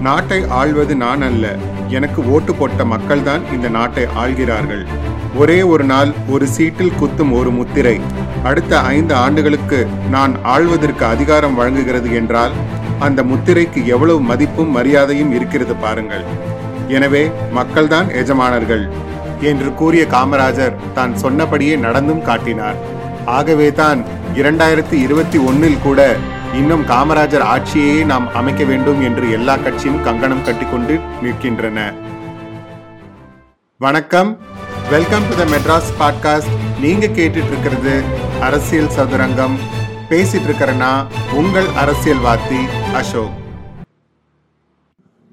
நாட்டை ஆள்வது நான் அல்ல. எனக்கு ஓட்டு போட்ட மக்கள்தான் இந்த நாட்டை ஆள்கிறார்கள். ஒரே ஒரு நாள் ஒரு சீட்டில் குத்தும் ஒரு முத்திரை. அடுத்த ஐந்து ஆண்டுகளுக்கு நான் ஆள்வதற்கு அதிகாரம் வழங்குகிறது என்றால் அந்த முத்திரைக்கு எவ்வளவு மதிப்பும் மரியாதையும் இருக்கிறது பாருங்கள். எனவே மக்கள்தான் எஜமானர்கள் என்று கூறிய காமராஜர் தான் சொன்னபடியே நடந்தும் காட்டினார். ஆகவே தான் இரண்டாயிரத்தி இருபத்தி ஒன்னில் கூட இன்னும் காமராஜர் ஆட்சியையே நாம் அமைக்க வேண்டும் என்று எல்லா கட்சியும் கங்கணம் கட்டிக்கொண்டு நிற்கின்றன. வணக்கம். Welcome to the Madras podcast நீங்க கேட்டுட்டு இருக்கிறது அரசியல் சதுரங்கம். பேசிட்டு இருக்கிறேன்னா உங்கள் அரசியல்வாதி அசோக்.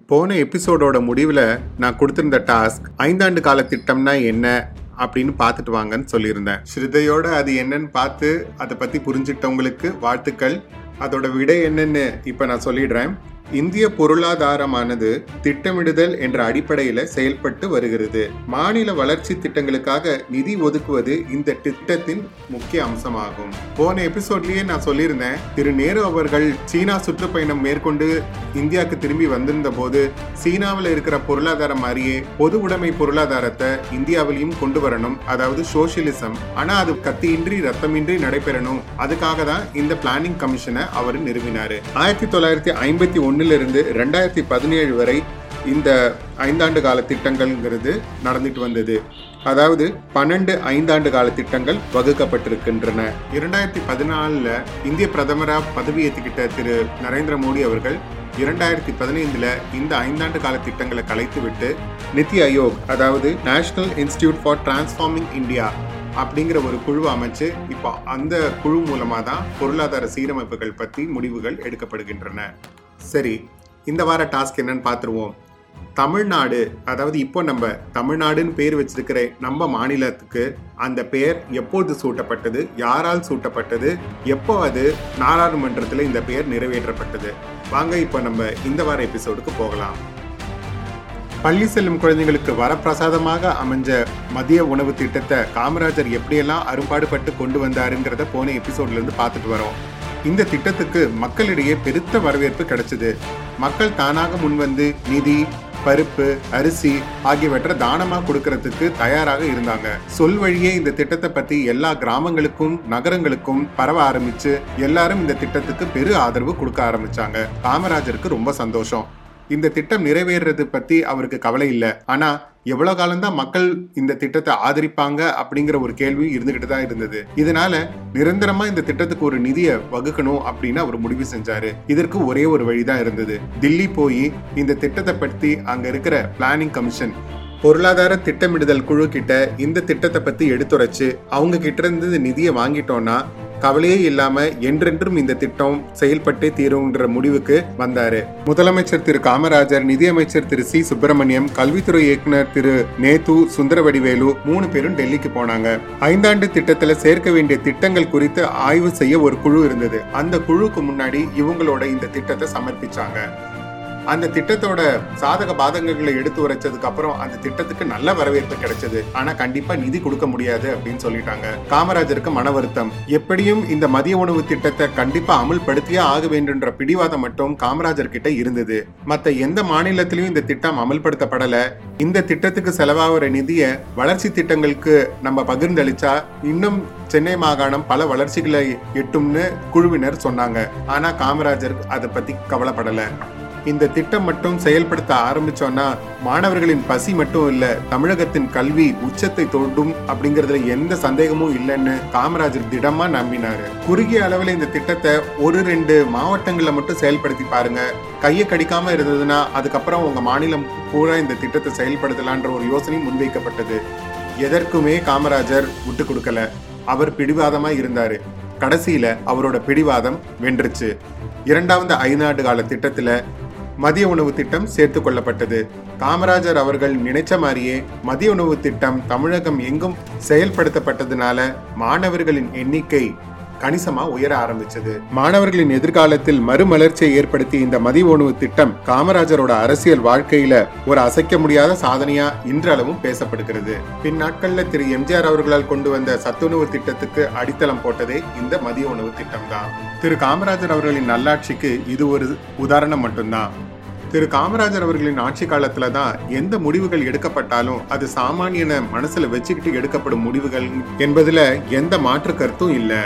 போன எபிசோடோட முடிவில் நான் கொடுத்திருந்த டாஸ்க் ஐந்தாண்டு கால திட்டம்னா என்ன அப்படின்னு பார்த்துட்டு வாங்கன்னு சொல்லியிருந்தேன். ஸ்ருதையோட அது என்னன்னு பார்த்து அதை பற்றி புரிஞ்சிட்டவங்களுக்கு வாழ்த்துக்கள். அதோட விடை என்னன்னு இப்போ நான் சொல்லிடுறேன். இந்திய பொருளாதாரமானது திட்டமிடுதல் என்ற அடிப்படையில செயல்பட்டு வருகிறது. மாநில வளர்ச்சி திட்டங்களுக்காக நிதி ஒதுக்குவது இந்த திட்டத்தின் முக்கிய அம்சமாகும். போன எபிசோட்லயே நான் சொல்லியிருந்தேன் திரு நேரு அவர்கள் சீனா சுற்றுப்பயணம் மேற்கொண்டு இந்தியாவுக்கு திரும்பி வந்திருந்த போது சீனாவில் இருக்கிற பொருளாதாரம் மாதிரியே பொது உடைமை பொருளாதாரத்தை இந்தியாவிலையும் கொண்டு வரணும். அதாவது சோசியலிசம். ஆனா அது கத்தியின்றி ரத்தமின்றி நடைபெறணும். அதுக்காக தான் இந்த பிளானிங் கமிஷனை அவர் நிறுவினாரு. ஆயிரத்தி தொள்ளாயிரத்தி ஐம்பத்தி ஒன்றிலிருந்து ரெண்டாயிரத்தி பதினேழு வரை இந்த ஐந்தாண்டு கால திட்டங்கள்ங்கிறது நடந்துட்டு வந்தது. அதாவது பன்னெண்டு ஐந்தாண்டு கால திட்டங்கள் வகுக்கப்பட்டிருக்கின்றன. இரண்டாயிரத்தி பதினாலில் இந்திய பிரதமராக பதவியேற்றுக்கிட்ட திரு நரேந்திர மோடி அவர்கள் இரண்டாயிரத்தி பதினைந்தில் இந்த ஐந்தாண்டு கால திட்டங்களை கலைத்துவிட்டு நித்தி ஆயோக் அதாவது national institute for transforming India அப்படிங்கிற ஒரு குழு அமைச்சு இப்போ அந்த குழு மூலமாக தான் பொருளாதார சீரமைப்புகள் பற்றி முடிவுகள் எடுக்கப்படுகின்றன. சரி இந்த வார டாஸ்க் என்னன்னு பார்த்துருவோம் தமிழ்நாடு அதாவது இப்போ நம்ம தமிழ்நாடுன்னு பேர் வச்சிருக்கிற நம்ம மாநிலத்துக்கு அந்த பெயர் எப்போது சூட்டப்பட்டது யாரால் சூட்டப்பட்டது எப்போ அது நாடாளுமன்றத்தில் இந்த பெயர் நிறைவேற்றப்பட்டது? வாங்க இப்போ நம்ம இந்த வார எபிசோடுக்கு போகலாம். பள்ளி செல்லும் குழந்தைங்களுக்கு வரப்பிரசாதமாக அமைஞ்ச மதிய உணவு திட்டத்தை காமராஜர் எப்படியெல்லாம் அரும்பாடுபட்டு கொண்டு வந்தாருங்கிறத போன எபிசோட்ல இருந்து பார்த்துட்டு வரோம். இந்த திட்டத்துக்கு மக்களிடையே பெருத்த வரவேற்பு கிடைச்சது. மக்கள் தானாக முன்வந்து நிதி பருப்பு அரிசி ஆகியவற்றை தானமா கொடுக்கறதுக்கு தயாராக இருந்தாங்க. சொல் வழியே இந்த திட்டத்தை பத்தி எல்லா கிராமங்களுக்கும் நகரங்களுக்கும் பரவ ஆரம்பிச்சு எல்லாரும் இந்த திட்டத்துக்கு பெரு ஆதரவு கொடுக்க ஆரம்பிச்சாங்க. காமராஜருக்கு ரொம்ப சந்தோஷம். இந்த திட்டம் நிறைவேறது பத்தி அவருக்கு கவலை இல்லை. ஆனா எவ்வளவு காலம்தான் மக்கள் இந்த திட்டத்தை ஆதரிப்பாங்க அப்படிங்கிற ஒரு கேள்வி இருந்துகிட்டு தான் இருந்தது. இதனால நிரந்தரமா இந்த திட்டத்துக்கு ஒரு நிதியை வகுக்கணும் அப்படின்னு அவர் முடிவு செஞ்சாரு. இதற்கு ஒரே ஒரு வழிதான் இருந்தது. தில்லி போய் இந்த திட்டத்தை பற்றி அங்க இருக்கிற பிளானிங் கமிஷன் பொருளாதார திட்டமிடுதல் குழு கிட்ட இந்த திட்டத்தை பத்தி எடுத்துரைச்சு அவங்க கிட்ட இருந்து நிதியை வாங்கிட்டோம்னா கவலையே இல்லாம என்றென்றும் இந்த திட்டம் செயல்பட்டே தீரும்ன்ற முடிவுக்கு வந்தாரு. முதலமைச்சர் திரு காமராஜர் நிதியமைச்சர் திரு சி. சுப்பிரமணியம் கல்வித்துறை இயக்குனர் திரு நேத்து சுந்தரவடிவேலு மூணு பேரும் டெல்லிக்கு போனாங்க. ஐந்தாண்டு திட்டத்துல சேர்க்க வேண்டிய திட்டங்கள் குறித்து ஆய்வு செய்ய ஒரு குழு இருந்தது. அந்த குழுக்கு முன்னாடி இவங்களோட இந்த திட்டத்தை சமர்ப்பிச்சாங்க. அந்த திட்டத்தோட சாதக பாதகங்களை எடுத்து உரைச்சதுக்கு அப்புறம் அந்த திட்டத்துக்கு நல்ல வரவேற்பு கிடைச்சது. ஆனா கண்டிப்பா நிதி கொடுக்க முடியாது அப்படின்னு சொல்லிட்டாங்க. காமராஜருக்கு மன வருத்தம். எப்படியும் இந்த மதிய உணவு திட்டத்தை கண்டிப்பா அமல்படுத்தியே ஆக வேண்டும்ன்ற பிடிவாதம் மட்டும் காமராஜர் கிட்ட இருந்தது. மத்த எந்த மாநிலத்திலயும் இந்த திட்டம் அமல்படுத்தப்படல. இந்த திட்டத்துக்கு செலவாகிற நிதியை வளர்ச்சி திட்டங்களுக்கு நம்ம பகிர்ந்தளிச்சா இன்னும் சென்னை மாகாணம் பல வளர்ச்சிகளை எட்டும்னு குழுவினர் சொன்னாங்க. ஆனா காமராஜர் அதை பத்தி கவலைப்படல. இந்த திட்டம் மட்டும் செயல்படுத்த ஆரம்பிச்சோம்னா மாணவர்களின் பசி மட்டும் இல்ல தமிழகத்தின் கல்வி உச்சத்தை தோண்டும் அப்படிங்கறதுல எந்த சந்தேகமும் இல்லைன்னு காமராஜர் திடமா நம்பினாரு. குறுகிய அளவில் இந்த திட்டத்தை ஒரு ரெண்டு மாவட்டங்கள்ல மட்டும் செயல்படுத்தி பாருங்க. கையை கடிக்காம இருந்ததுன்னா அதுக்கப்புறம் உங்க மாநிலம் பூரா இந்த திட்டத்தை செயல்படுத்தலான்ற ஒரு யோசனை முன்வைக்கப்பட்டது. எதற்குமே காமராஜர் விட்டு கொடுக்கல. அவர் பிடிவாதமா இருந்தாரு. கடைசியில அவரோட பிடிவாதம் வென்றுச்சு. இரண்டாவது ஐநாடு கால திட்டத்துல மதிய உணவு திட்டம் சேர்த்து கொள்ளப்பட்டது. காமராஜர் அவர்கள் நினைச்ச மாதிரியே மதிய உணவு திட்டம் தமிழகம் எங்கும் செயல்படுத்தப்பட்டதுனால மாணவர்களின் எண்ணிக்கை கணிசமா உயர ஆரம்பிச்சது. மாணவர்களின் எதிர்காலத்தில் மறுமலர்ச்சியை ஏற்படுத்தி இந்த மதிய உணவு திட்டம் காமராஜரோட அரசியல் வாழ்க்கையில ஒரு அசைக்க முடியாத சாதனையா இன்றளவும் பேசப்படுகிறது. பின்னாட்கள்ல திரு எம்ஜிஆர் அவர்களால் கொண்டு வந்த சத்துணவு திட்டத்துக்கு அடித்தளம் போட்டதே இந்த மதிய உணவு திட்டம் தான் திரு காமராஜர் அவர்களின் நல்லாட்சிக்கு இது ஒரு உதாரணம் மட்டும்தான். திரு காமராஜர் அவர்களின் ஆட்சி காலத்துல தான் எந்த முடிவுகள் எடுக்கப்பட்டாலும் அது சாமானியனை மனசுல வச்சுக்கிட்டு எடுக்கப்படும் முடிவுகள் என்பதுல எந்த மாற்று கருத்தும் இல்லை.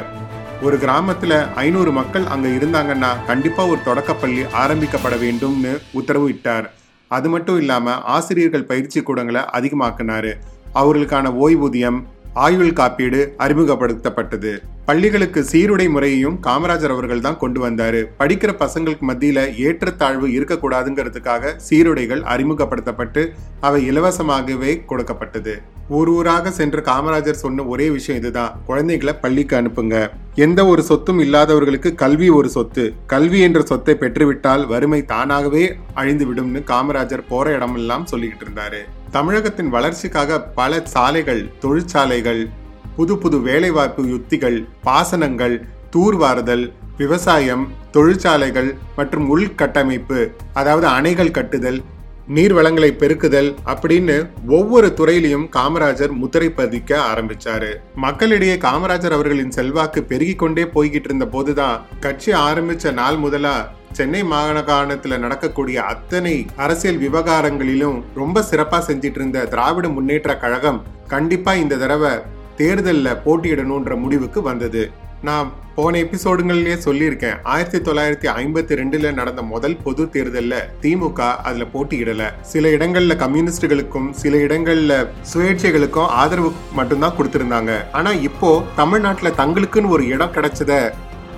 ஒரு கிராமத்துல ஐநூறு மக்கள் அங்க இருந்தாங்கன்னா கண்டிப்பா ஒரு தொடக்கப்பள்ளி ஆரம்பிக்கப்பட வேண்டும்னு உத்தரவு இட்டார். அது மட்டும் இல்லாம ஆசிரியர்கள் பயிற்சி கூடங்களை அதிகமாக்குனாரு. அவர்களுக்கான ஓய்வூதியம் ஆயுள் காப்பீடு அறிமுகப்படுத்தப்பட்டது. பள்ளிகளுக்கு சீருடை முறையையும் காமராஜர் அவர்கள் தான் கொண்டு வந்தாரு. படிக்கிற பசங்களுக்கு மத்தியில ஏற்றத்தாழ்வு இருக்கக்கூடாதுங்கிறதுக்காக சீருடைகள் அறிமுகப்படுத்தப்பட்டு அவை இலவசமாகவே கொடுக்கப்பட்டது. ஊர் ஊராக சென்று காமராஜர் சொன்ன ஒரே விஷயம் இதுதான். குழந்தைகளை பள்ளிக்கு அனுப்புங்க. எந்த ஒரு சொத்தும் இல்லாதவர்களுக்கு கல்வி ஒரு சொத்து. கல்வி என்ற சொத்தை பெற்றுவிட்டால் வறுமை தானாகவே அழிந்து விடும்னு காமராஜர் போற இடமெல்லாம் சொல்லிக்கிட்டு இருந்தாரு. தமிழகத்தின் வளர்ச்சிக்காக பல சாலைகள் தொழிற்சாலைகள் புது புது வேலைவாய்ப்பு யுத்திகள் பாசனங்கள் தூர்வாறுதல் விவசாயம் தொழிற்சாலைகள் மற்றும் உள்கட்டமைப்பு அதாவது அணைகள் கட்டுதல் நீர் வளங்களை பெருக்குதல் அப்படின்னு ஒவ்வொரு துறையிலையும் காமராஜர் முத்திரை பதிக்க ஆரம்பிச்சாரு. மக்களிடையே காமராஜர் அவர்களின் செல்வாக்கு பெருகி கொண்டே போய்கிட்டு இருந்த போதுதான் கட்சி ஆரம்பிச்ச நாள் முதலா சென்னை மாகாணத்துல நடக்கக்கூடிய அத்தனை அரசியல் விவகாரங்களிலும் ரொம்ப சிறப்பா செஞ்சிட்டு இருந்த திராவிட முன்னேற்ற கழகம் கண்டிப்பா இந்த தடவை தேர்தலில் போட்டியிடணுன்ற முடிவுக்கு வந்தது. நான் போன எபிசோடுங்கள்லேயே சொல்லியிருக்கேன். ஆயிரத்தி தொள்ளாயிரத்தி ஐம்பத்தி ரெண்டுல நடந்த முதல் பொது தேர்தலில் திமுக அதுல போட்டியிடல. சில இடங்கள்ல கம்யூனிஸ்டுகளுக்கும் சில இடங்கள்ல சுயேட்சைகளுக்கும் ஆதரவு மட்டும்தான் கொடுத்திருந்தாங்க. ஆனா இப்போ தமிழ்நாட்டுல தங்களுக்குன்னு ஒரு இடம் கிடைச்சத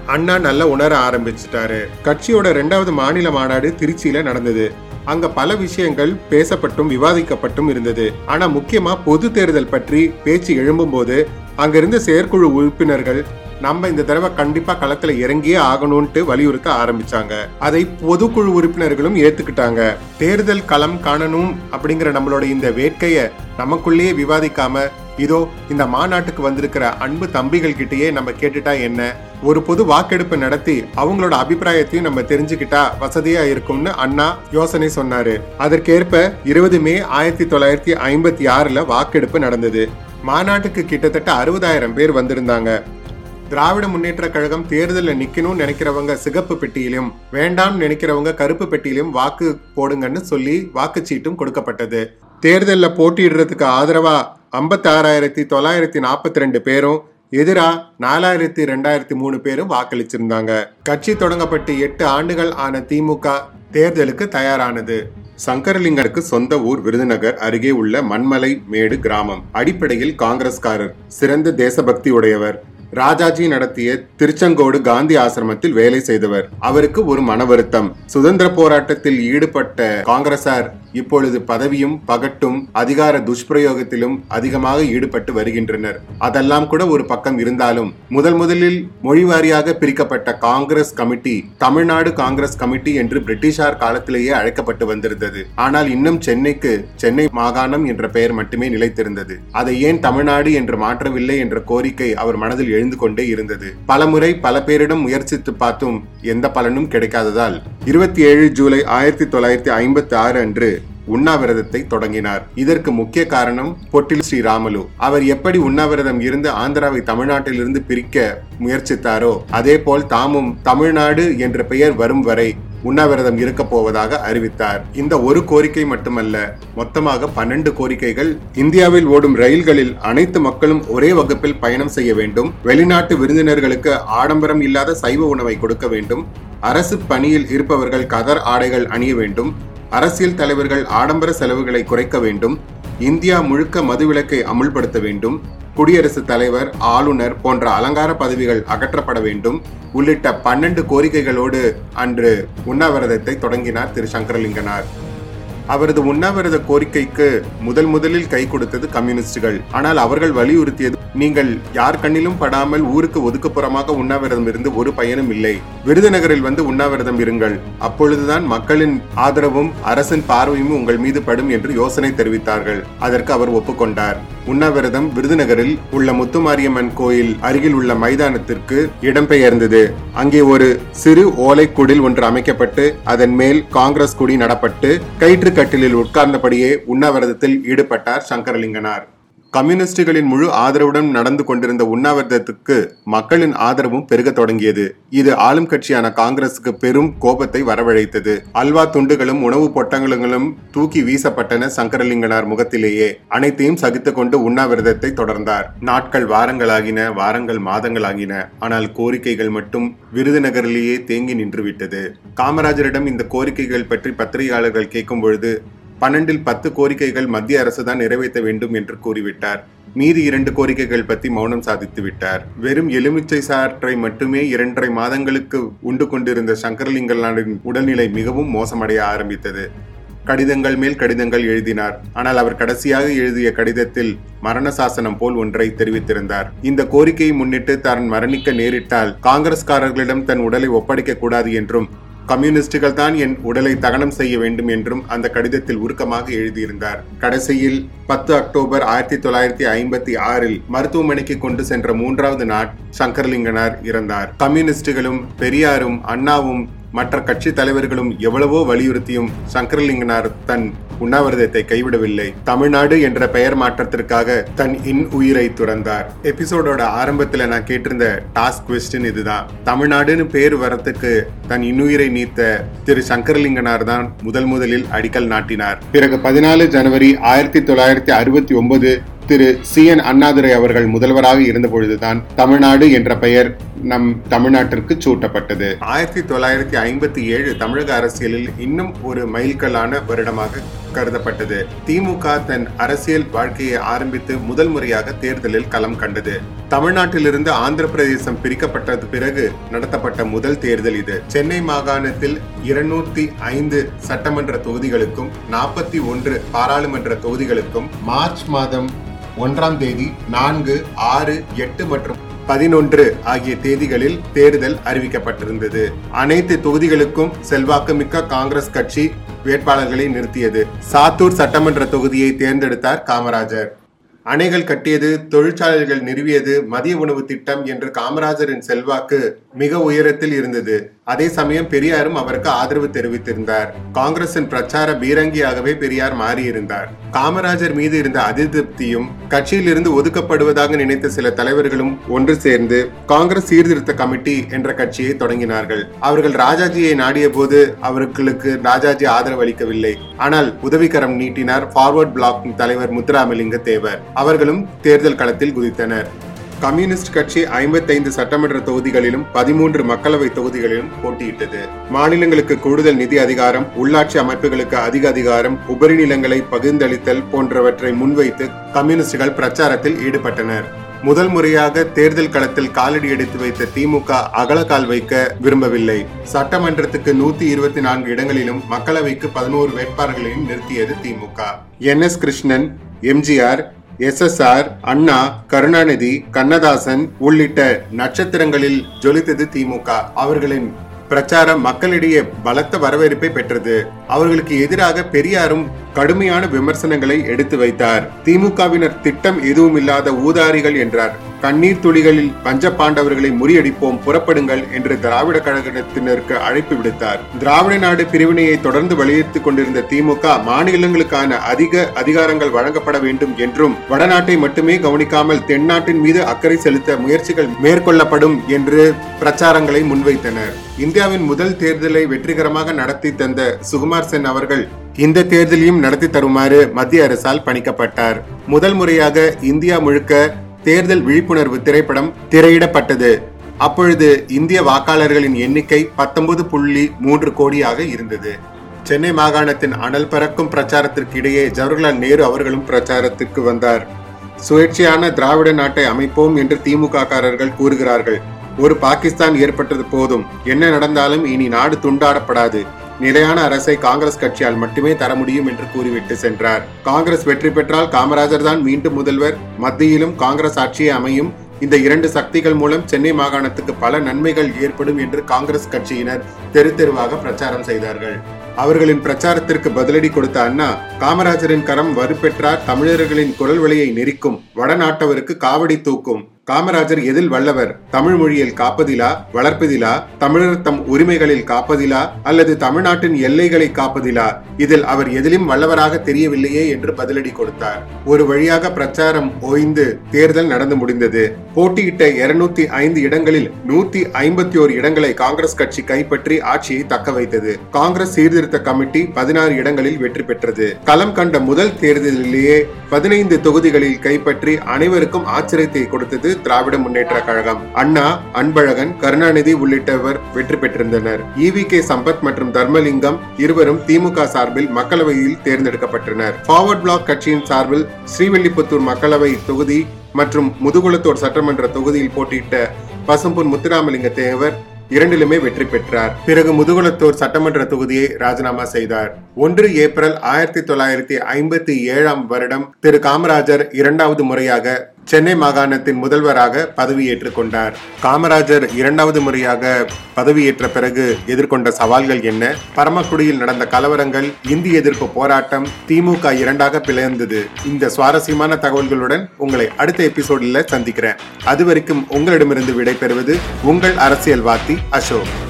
அண்ணா நல்லா உணர ஆரம்பிச்சிட்டாரு. கட்சியோட ரெண்டாவது மாநில மாநாடு திருச்சியில நடந்தது. அங்க பல விஷயங்கள் பேசப்பட்டும் விவாதிக்கப்பட்டும் இருந்தது. ஆனா முக்கியமா பொது தேர்தல் பற்றி பேச்சு எழும்பும் போது அங்கிருந்த செயற்குழு உறுப்பினர்கள் நம்ம இந்த தடவை கண்டிப்பா களத்துல இறங்கியே ஆகணும்ட்டு வலியுறுத்த ஆரம்பிச்சாங்க. அதை பொதுக்குழு உறுப்பினர்களும் ஏத்துக்கிட்டாங்க. தேர்தல் களம் காணணும் அப்படிங்கிற நம்மளோட இந்த வேட்கைய நமக்குள்ளேயே விவாதிக்காம இதோ இந்த மாநாட்டுக்கு வந்திருக்கிற அன்பு தம்பிகள் கிட்டேயே நம்ம கேட்டுட்டா என்ன? ஒரு பொது வாக்கெடுப்பு நடத்தி அவங்களோட அபிப்பிராயத்தையும் நம்ம தெரிஞ்சுக்கிட்டா வசதியா இருக்கும்னு அண்ணா யோசனை சொன்னாரு. அதற்கேற்ப இருபது மே ஆயிரத்தி தொள்ளாயிரத்தி ஐம்பத்தி ஆறுல வாக்கெடுப்பு நடந்தது. மாநாட்டுக்கு கிட்டத்தட்ட அறுபதாயிரம் பேர் வந்திருந்தாங்க. திராவிட முன்னேற்ற கழகம் தேர்தலில் நிக்கணும்னு நினைக்கிறவங்க சிகப்பு பெட்டியிலும் வேண்டாம்னு நினைக்கிறவங்க கருப்பு பெட்டியிலும் வாக்கு போடுங்கன்னு சொல்லி வாக்குச்சீட்டும் கொடுக்கப்பட்டது. தேர்தலில் போட்டியிடுறதுக்கு ஆதரவா ஐம்பத்தாறாயிரத்தி தொள்ளாயிரத்தி நாற்பத்தி ரெண்டு பேரும் எதிரா நாலாயிரத்தி ரெண்டாயிரத்தி மூணு பேரும் வாக்களிச்சிருந்தாங்க. கட்சி தொடங்கப்பட்டு எட்டு ஆண்டுகள் ஆன திமுக தேர்தலுக்கு தயாரானது. சங்கரலிங்கருக்கு சொந்த ஊர் விருதுநகர் அருகே உள்ள மண்மலை மேடு கிராமம் அடிப்படையில் காங்கிரஸ்காரர் சிறந்த தேசபக்தி உடையவர். ராஜாஜி நடத்திய திருச்செங்கோடு காந்தி ஆசிரமத்தில் வேலை செய்தவர். அவருக்கு ஒரு மன வருத்தம் சுதந்திர போராட்டத்தில் ஈடுபட்ட காங்கிரசார் இப்பொழுது பதவியும் பகட்டும் அதிகார துஷ்பிரயோகத்திலும் அதிகமாக ஈடுபட்டு வருகின்றனர். அதெல்லாம் கூட ஒரு பக்கம் இருந்தாலும் முதல் முதலில் மொழிவாரியாக பிரிக்கப்பட்ட Congress committee Tamil Nadu Congress committee என்று பிரிட்டிஷார் காலத்திலேயே அழைக்கப்பட்டு வந்திருந்தது. ஆனால் இன்னும் சென்னைக்கு சென்னை மாகாணம் என்ற பெயர் மட்டுமே நிலைத்திருந்தது. அதை ஏன் தமிழ்நாடு என்று மாற்றவில்லை என்ற கோரிக்கை அவர் மனதில் எழுந்து கொண்டே இருந்தது. பலமுறை பல பேரிடம் முயற்சித்து பார்த்தும் எந்த பலனும் கிடைக்காததால் இருபத்தி ஏழு ஜூலை ஆயிரத்தி தொள்ளாயிரத்தி ஐம்பத்தி ஆறு அன்று உண்ணாவிரதத்தை தொடங்கினார். இதற்கு முக்கிய காரணம் பொட்டில் ஸ்ரீராமலு. அவர் எப்படி உண்ணாவிரதம் இருந்து ஆந்திராவை தமிழ்நாட்டிலிருந்து பிரிக்க முயற்சித்தாரோ அதே போல் தாமும் தமிழ்நாடு என்ற பெயர் வரும் வரை உண்ணாவிரதம் இருக்க போவதாக அறிவித்தார். இந்த ஒரு கோரிக்கை மட்டுமல்ல மொத்தமாக பன்னெண்டு கோரிக்கைகள் இந்தியாவில் ஓடும் ரயில்களில் அனைத்து மக்களும் ஒரே வகுப்பில் பயணம் செய்ய வேண்டும். வெளிநாட்டு விருந்தினர்களுக்கு ஆடம்பரம் இல்லாத சைவ உணவை கொடுக்க வேண்டும். அரசு பணியில் இருப்பவர்கள் கதர் ஆடைகள் அணிய வேண்டும். அரசியல் தலைவர்கள் ஆடம்பர செலவுகளை குறைக்க வேண்டும் இந்தியா முழுக்க மதுவிலக்கை அமுல்படுத்த வேண்டும் குடியரசுத் தலைவர் ஆளுநர் போன்ற அலங்கார பதவிகள் அகற்றப்பட வேண்டும் உள்ளிட்ட பன்னெண்டு கோரிக்கைகளோடு அன்று உண்ணாவிரதத்தை தொடங்கினார் திரு சங்கரலிங்கனார். அவரது உண்ணாவிரத கோரிக்கைக்கு முதல் முதலில் கை கொடுத்தது கம்யூனிஸ்டுகள். ஆனால் அவர்கள் வலியுறுத்தியது நீங்கள் யார் கண்ணிலும் படாமல் ஊருக்கு ஒதுக்குப்புறமாக உண்ணாவிரதம் இருந்து ஒரு பயனும் இல்லை. விருதுநகரில் வந்து உண்ணாவிரதம் இருங்கள். அப்பொழுதுதான் மக்களின் ஆதரவும் அரசின் பார்வையும் உங்கள் மீது படும் என்று யோசனை தெரிவித்தார்கள். அதற்கு அவர் ஒப்புக்கொண்டார். உண்ணாவிரதம் விருதுநகரில் உள்ள முத்துமாரியம்மன் கோயில் அருகில் உள்ள மைதானத்திற்கு இடம்பெயர்ந்தது. அங்கே ஒரு சிறு ஓலை குடில் ஒன்று அமைக்கப்பட்டு அதன் மேல் காங்கிரஸ் கொடி நடப்பட்டு கயிற்று கட்டிலில் உட்கார்ந்தபடியே உண்ணாவிரதத்தில் ஈடுபட்டார் சங்கரலிங்கனார். கம்யூனிஸ்டுகளின் முழு ஆதரவுடன் நடந்து கொண்டிருந்த உண்ணாவிரதத்துக்கு மக்களின் ஆதரவும் பெருக தொடங்கியது. இது ஆளும் கட்சியான காங்கிரசுக்கு பெரும் கோபத்தை வரவழைத்தது. அல்வா துண்டுகளும் உணவு பொட்டங்களும் தூக்கி வீசப்பட்டன சங்கரலிங்கனார் முகத்திலேயே. அனைத்தையும் சகித்துக் கொண்டு உண்ணாவிரதத்தை தொடர்ந்தார். நாட்கள் வாரங்களாகின வாரங்கள் மாதங்களாகின. ஆனால் கோரிக்கைகள் மட்டும் விருதுநகரிலேயே தேங்கி நின்றுவிட்டது. காமராஜரிடம் இந்த கோரிக்கைகள் பற்றி பத்திரிகையாளர்கள் கேட்கும் பொழுது பன்னெண்டில் பத்து கோரிக்கைகள் மத்திய அரசு தான் நிறைவேற்ற வேண்டும் என்று கூறிவிட்டார். மீதி இரண்டு கோரிக்கைகள் பற்றி மௌனம் சாதித்து விட்டார். வெறும் எலுமிச்சை சாற்றை மட்டுமே இரண்டரை மாதங்களுக்கு உண்டு கொண்டிருந்த சங்கரலிங்கனாரின் உடல்நிலை மிகவும் மோசமடைய ஆரம்பித்தது. கடிதங்கள் மேல் கடிதங்கள் எழுதினார். ஆனால் அவர் கடைசியாக எழுதிய கடிதத்தில் மரண சாசனம் போல் ஒன்றை தெரிவித்திருந்தார். இந்த கோரிக்கையை முன்னிட்டு தான் மரணிக்க நேரிட்டால் காங்கிரஸ்காரர்களிடம் தன் உடலை ஒப்படைக்க கூடாது என்றும் கம்யூனிஸ்டுகள் தான் என் உடலை தகனம் செய்ய வேண்டும் என்றும் அந்த கடிதத்தில் உருக்கமாக எழுதியிருந்தார். கடைசியில் பத்து அக்டோபர் ஆயிரத்தி தொள்ளாயிரத்தி ஐம்பத்தி ஆறில் மருத்துவமனைக்கு கொண்டு சென்ற மூன்றாவது நாட் சங்கர்லிங்கனார் இறந்தார். கம்யூனிஸ்டுகளும் பெரியாரும் அண்ணாவும் மற்ற கட்சி தலைவர்களும் எவ்வளவோ வலியுறுத்தியும் சங்கரலிங்கனார் தன் உண்ணாவிரதத்தை கைவிடவில்லை. தமிழ்நாடு என்ற பெயர் மாற்றத்திற்காக தன் இன் உயிரை துறந்தார். எபிசோடோட ஆரம்பத்துல நான் கேட்டிருந்த டாஸ்க் கொஸ்டின் இதுதான். தமிழ்நாடுன்னு பேர் வரத்துக்கு தன் இன்னுயிரை நீத்த திரு சங்கரலிங்கனார் தான் முதல் முதலில் அடிக்கல் நாட்டினார். பிறகு பதினாலு ஜனவரி ஆயிரத்தி தொள்ளாயிரத்தி அறுபத்தி ஒன்பது திரு சி என் அண்ணாதுரை அவர்கள் முதல்வராக இருந்த பொழுதுதான் தமிழ்நாடு என்ற பெயர் நம் தமிழ்நாட்டிற்கு சூட்டப்பட்டது. ஆயிரத்தி தொள்ளாயிரத்தி ஐம்பத்தி ஏழு தமிழக அரசியலில் இன்னும் ஒரு மைல்கல்லான வருடமாக கருதப்பட்டது. திமுக தன் அரசியல் வாழ்க்கையை ஆரம்பித்து முதல் முறையாக தேர்தலில் களம் கண்டது. தமிழ்நாட்டிலிருந்து ஆந்திர பிரதேசம் பிரிக்கப்பட்டது பிறகு நடத்தப்பட்ட முதல் தேர்தல் இது. சென்னை மாகாணத்தில் இருநூத்தி ஐந்து சட்டமன்ற தொகுதிகளுக்கும் நாற்பத்தி ஒன்று பாராளுமன்ற தொகுதிகளுக்கும் மார்ச் மாதம் ஒன்றாம் தேதி நான்கு ஆறு எட்டு மற்றும் பதினொன்று ஆகிய தேதிகளில் தேர்தல் அறிவிக்கப்பட்டிருந்தது. அனைத்து தொகுதிகளுக்கும் செல்வாக்குமிக்க காங்கிரஸ் கட்சி வேட்பாளர்களை நிறுத்தியது. சாத்தூர் சட்டமன்ற தொகுதியை தேர்ந்தெடுத்தார் காமராஜர். அணைகள் கட்டியது தொழிற்சாலைகள் நிறுவியது மதிய உணவு திட்டம் என்று காமராஜரின் செல்வாக்கு மிக உயரத்தில் இருந்தது. அதே சமயம் பெரியாரும் அவருக்கு ஆதரவு தெரிவித்திருந்தார். காங்கிரசின் பிரச்சார பீரங்கியாகவே பெரியார் மாறியிருந்தார். காமராஜர் மீது இருந்த அதிருப்தியும் கட்சியிலிருந்து ஒதுக்கப்படுவதாக நினைத்த சில தலைவர்களும் ஒன்று சேர்ந்து காங்கிரஸ் சீர்திருத்த கமிட்டி என்ற கட்சியை தொடங்கினார்கள். அவர்கள் ராஜாஜியை நாடிய போது அவர்களுக்கு ராஜாஜி ஆதரவு அளிக்கவில்லை. ஆனால் உதவிக்கரம் நீட்டினார். ஃபார்வர்ட் பிளாக் தலைவர் முத்துராமலிங்க தேவர் அவர்களும் தேர்தல் களத்தில் குதித்தனர். கம்யூனிஸ்ட் கட்சி ஐம்பத்தைந்து சட்டமன்ற தொகுதிகளிலும் பதிமூன்று மக்களவை தொகுதிகளிலும் போட்டியிட்டது. மாநிலங்களுக்கு கூடுதல் நிதி அதிகாரம் உள்ளாட்சி அமைப்புகளுக்கு அதிக அதிகாரம் உபரி நிலங்களை பகிர்ந்தளித்தல் போன்றவற்றை முன்வைத்து கம்யூனிஸ்டுகள் பிரச்சாரத்தில் ஈடுபட்டனர். முதல் முறையாக தேர்தல் களத்தில் காலடி எடுத்து வைத்த திமுக அகலக்கால் வைக்க விரும்பவில்லை. சட்டமன்றத்துக்கு நூத்தி இருபத்தி நான்கு இடங்களிலும் மக்களவைக்கு பதினோரு வேட்பாளர்களையும் நிறுத்தியது திமுக. என் எஸ் கிருஷ்ணன் எம்ஜிஆர் எஸ்எஸ்ஆர் அண்ணா கருணாநிதி கண்ணதாசன் உள்ளிட்ட நட்சத்திரங்களில் ஜொலித்தது திமுக. அவர்களின் பிரச்சாரம் மக்களிடையே பலத்த வரவேற்பை பெற்றது. அவர்களுக்கு எதிராக பெரியாரும் கடுமையான விமர்சனங்களை எடுத்து வைத்தார். திமுகவினர் திட்டம் எதுவும் இல்லாத ஊதாரிகள் என்றார். கண்ணீர் துளிகளில் பஞ்ச பாண்டவர்களை முறியடிப்போம் புறப்படுங்கள் என்று திராவிட கழகத்தினருக்கு அழைப்பு விடுத்தார். திராவிட நாடு பிரிவினையை தொடர்ந்து வலியுறுத்திக் கொண்டிருந்த திமுக மாநிலங்களுக்கான அதிக அதிகாரங்கள் வழங்கப்பட வேண்டும் என்றும் வடநாட்டை மட்டுமே கவனிக்காமல் தென்னாட்டின் மீது அக்கறை செலுத்த முயற்சிகள் மேற்கொள்ளப்படும் என்று பிரச்சாரங்களை முன்வைத்தனர். இந்தியாவின் முதல் தேர்தலை வெற்றிகரமாக நடத்தி தந்த சுகுமார் சென் அவர்கள் இந்த தேர்தலையும் நடத்தி தருமாறு மத்திய அரசால் பணிக்கப்பட்டார். முதல் முறையாக இந்தியா முழுக்க தேர்தல் விழிப்புணர்வு திரைப்படம் திரையிடப்பட்டது. அப்பொழுது இந்திய வாக்காளர்களின் எண்ணிக்கை பத்தொன்பது புள்ளி மூன்று கோடியாக இருந்தது. சென்னை மாகாணத்தின் அனல் பறக்கும் பிரச்சாரத்திற்கு இடையே ஜவஹர்லால் நேரு அவர்களும் பிரச்சாரத்துக்கு வந்தார். சுயேட்சையான திராவிட நாட்டை அமைப்போம் என்று திமுக காரர்கள் கூறுகிறார்கள். ஒரு பாகிஸ்தான் ஏற்பட்டது போதும். என்ன நடந்தாலும் இனி நாடு துண்டாடப்படாது. நிலையான அரசை காங்கிரஸ் கட்சியால் மட்டுமே தர முடியும் என்று கூறிவிட்டு சென்றார். காங்கிரஸ் வெற்றி பெற்றால் காமராஜர் தான் மீண்டும் முதல்வர். மத்தியிலும் காங்கிரஸ் ஆட்சியே அமையும். இந்த இரண்டு சக்திகள் மூலம் சென்னை மாகாணத்துக்கு பல நன்மைகள் ஏற்படும் என்று காங்கிரஸ் கட்சியினர் தெரு தெருவாக பிரச்சாரம் செய்தார்கள். அவர்களின் பிரச்சாரத்திற்கு பதிலடி கொடுத்த அண்ணா காமராஜரின் கரம் வறுப்பெற்றார் தமிழர்களின் குரல் வழியை நெரிக்கும் வடநாட்டவருக்கு காவடி தூக்கும். காமராஜர் எதில் வல்லவர்? தமிழ் மொழியில் காப்பதிலா? வளர்ப்பதிலா? தமிழர் தம் உரிமைகளில் காப்பதிலா? அல்லது தமிழ்நாட்டின் எல்லைகளை காப்பதிலா? இதில் அவர் எதிலும் வல்லவராக தெரியவில்லையே என்று பதிலடி கொடுத்தார். ஒரு வழியாக பிரச்சாரம் ஓய்ந்து தேர்தல் நடந்து முடிந்தது. போட்டியிட்ட இருநூத்தி ஐந்து இடங்களில் நூத்தி ஐம்பத்தி ஓரு இடங்களை காங்கிரஸ் கட்சி கைப்பற்றி ஆட்சியை தக்க வைத்தது. காங்கிரஸ் சீர்திருத்த கமிட்டி பதினாறு இடங்களில் வெற்றி பெற்றது. களம் கண்ட முதல் தேர்தலிலேயே பதினைந்து தொகுதிகளில் கைப்பற்றி அனைவருக்கும் ஆச்சரியத்தை கொடுத்தது திராவிட முன்னேற்ற கழகம். அண்ணா அன்பழகன் கருணாநிதி உள்ளிட்டவர் வெற்றி பெற்றிருந்தனர். இவி கே சம்பத் மற்றும் தர்மலிங்கம் இருவரும் திமுக சார்பில் மக்களவையில் தேர்ந்தெடுக்கப்பட்டனர். ஃபார்வர்ட் பிளாக் கட்சியின் சார்பில் ஸ்ரீவில்லிபுத்தூர் மக்களவை தொகுதி மற்றும் முதுகுளத்தூர் சட்டமன்ற தொகுதியில் போட்டியிட்ட பசும்பொன் முத்துராமலிங்க தேவர் இரண்டிலுமே வெற்றி பெற்றார். பிறகு முதுகுளத்தூர் சட்டமன்ற தொகுதியை ராஜினாமா செய்தார். ஒன்று ஏப்ரல் ஆயிரத்தி தொள்ளாயிரத்தி ஐம்பத்தி ஏழாம் வருடம் திரு காமராஜர் இரண்டாவது முறையாக சென்னை மாகாணத்தின் முதல்வராக பதவியேற்றுக் கொண்டார். காமராஜர் இரண்டாவது முறையாக பதவியேற்ற பிறகு எதிர்கொண்ட சவால்கள் என்ன? பரமக்குடியில் நடந்த கலவரங்கள் இந்தி எதிர்ப்பு போராட்டம் திமுக இரண்டாக பிளந்தது. இந்த சுவாரஸ்யமான தகவல்களுடன் உங்களை அடுத்த எபிசோடில் சந்திக்கிறேன். அது வரைக்கும் உங்களிடமிருந்து விடைபெறுவது உங்கள் அரசியல்வாதி அசோக்.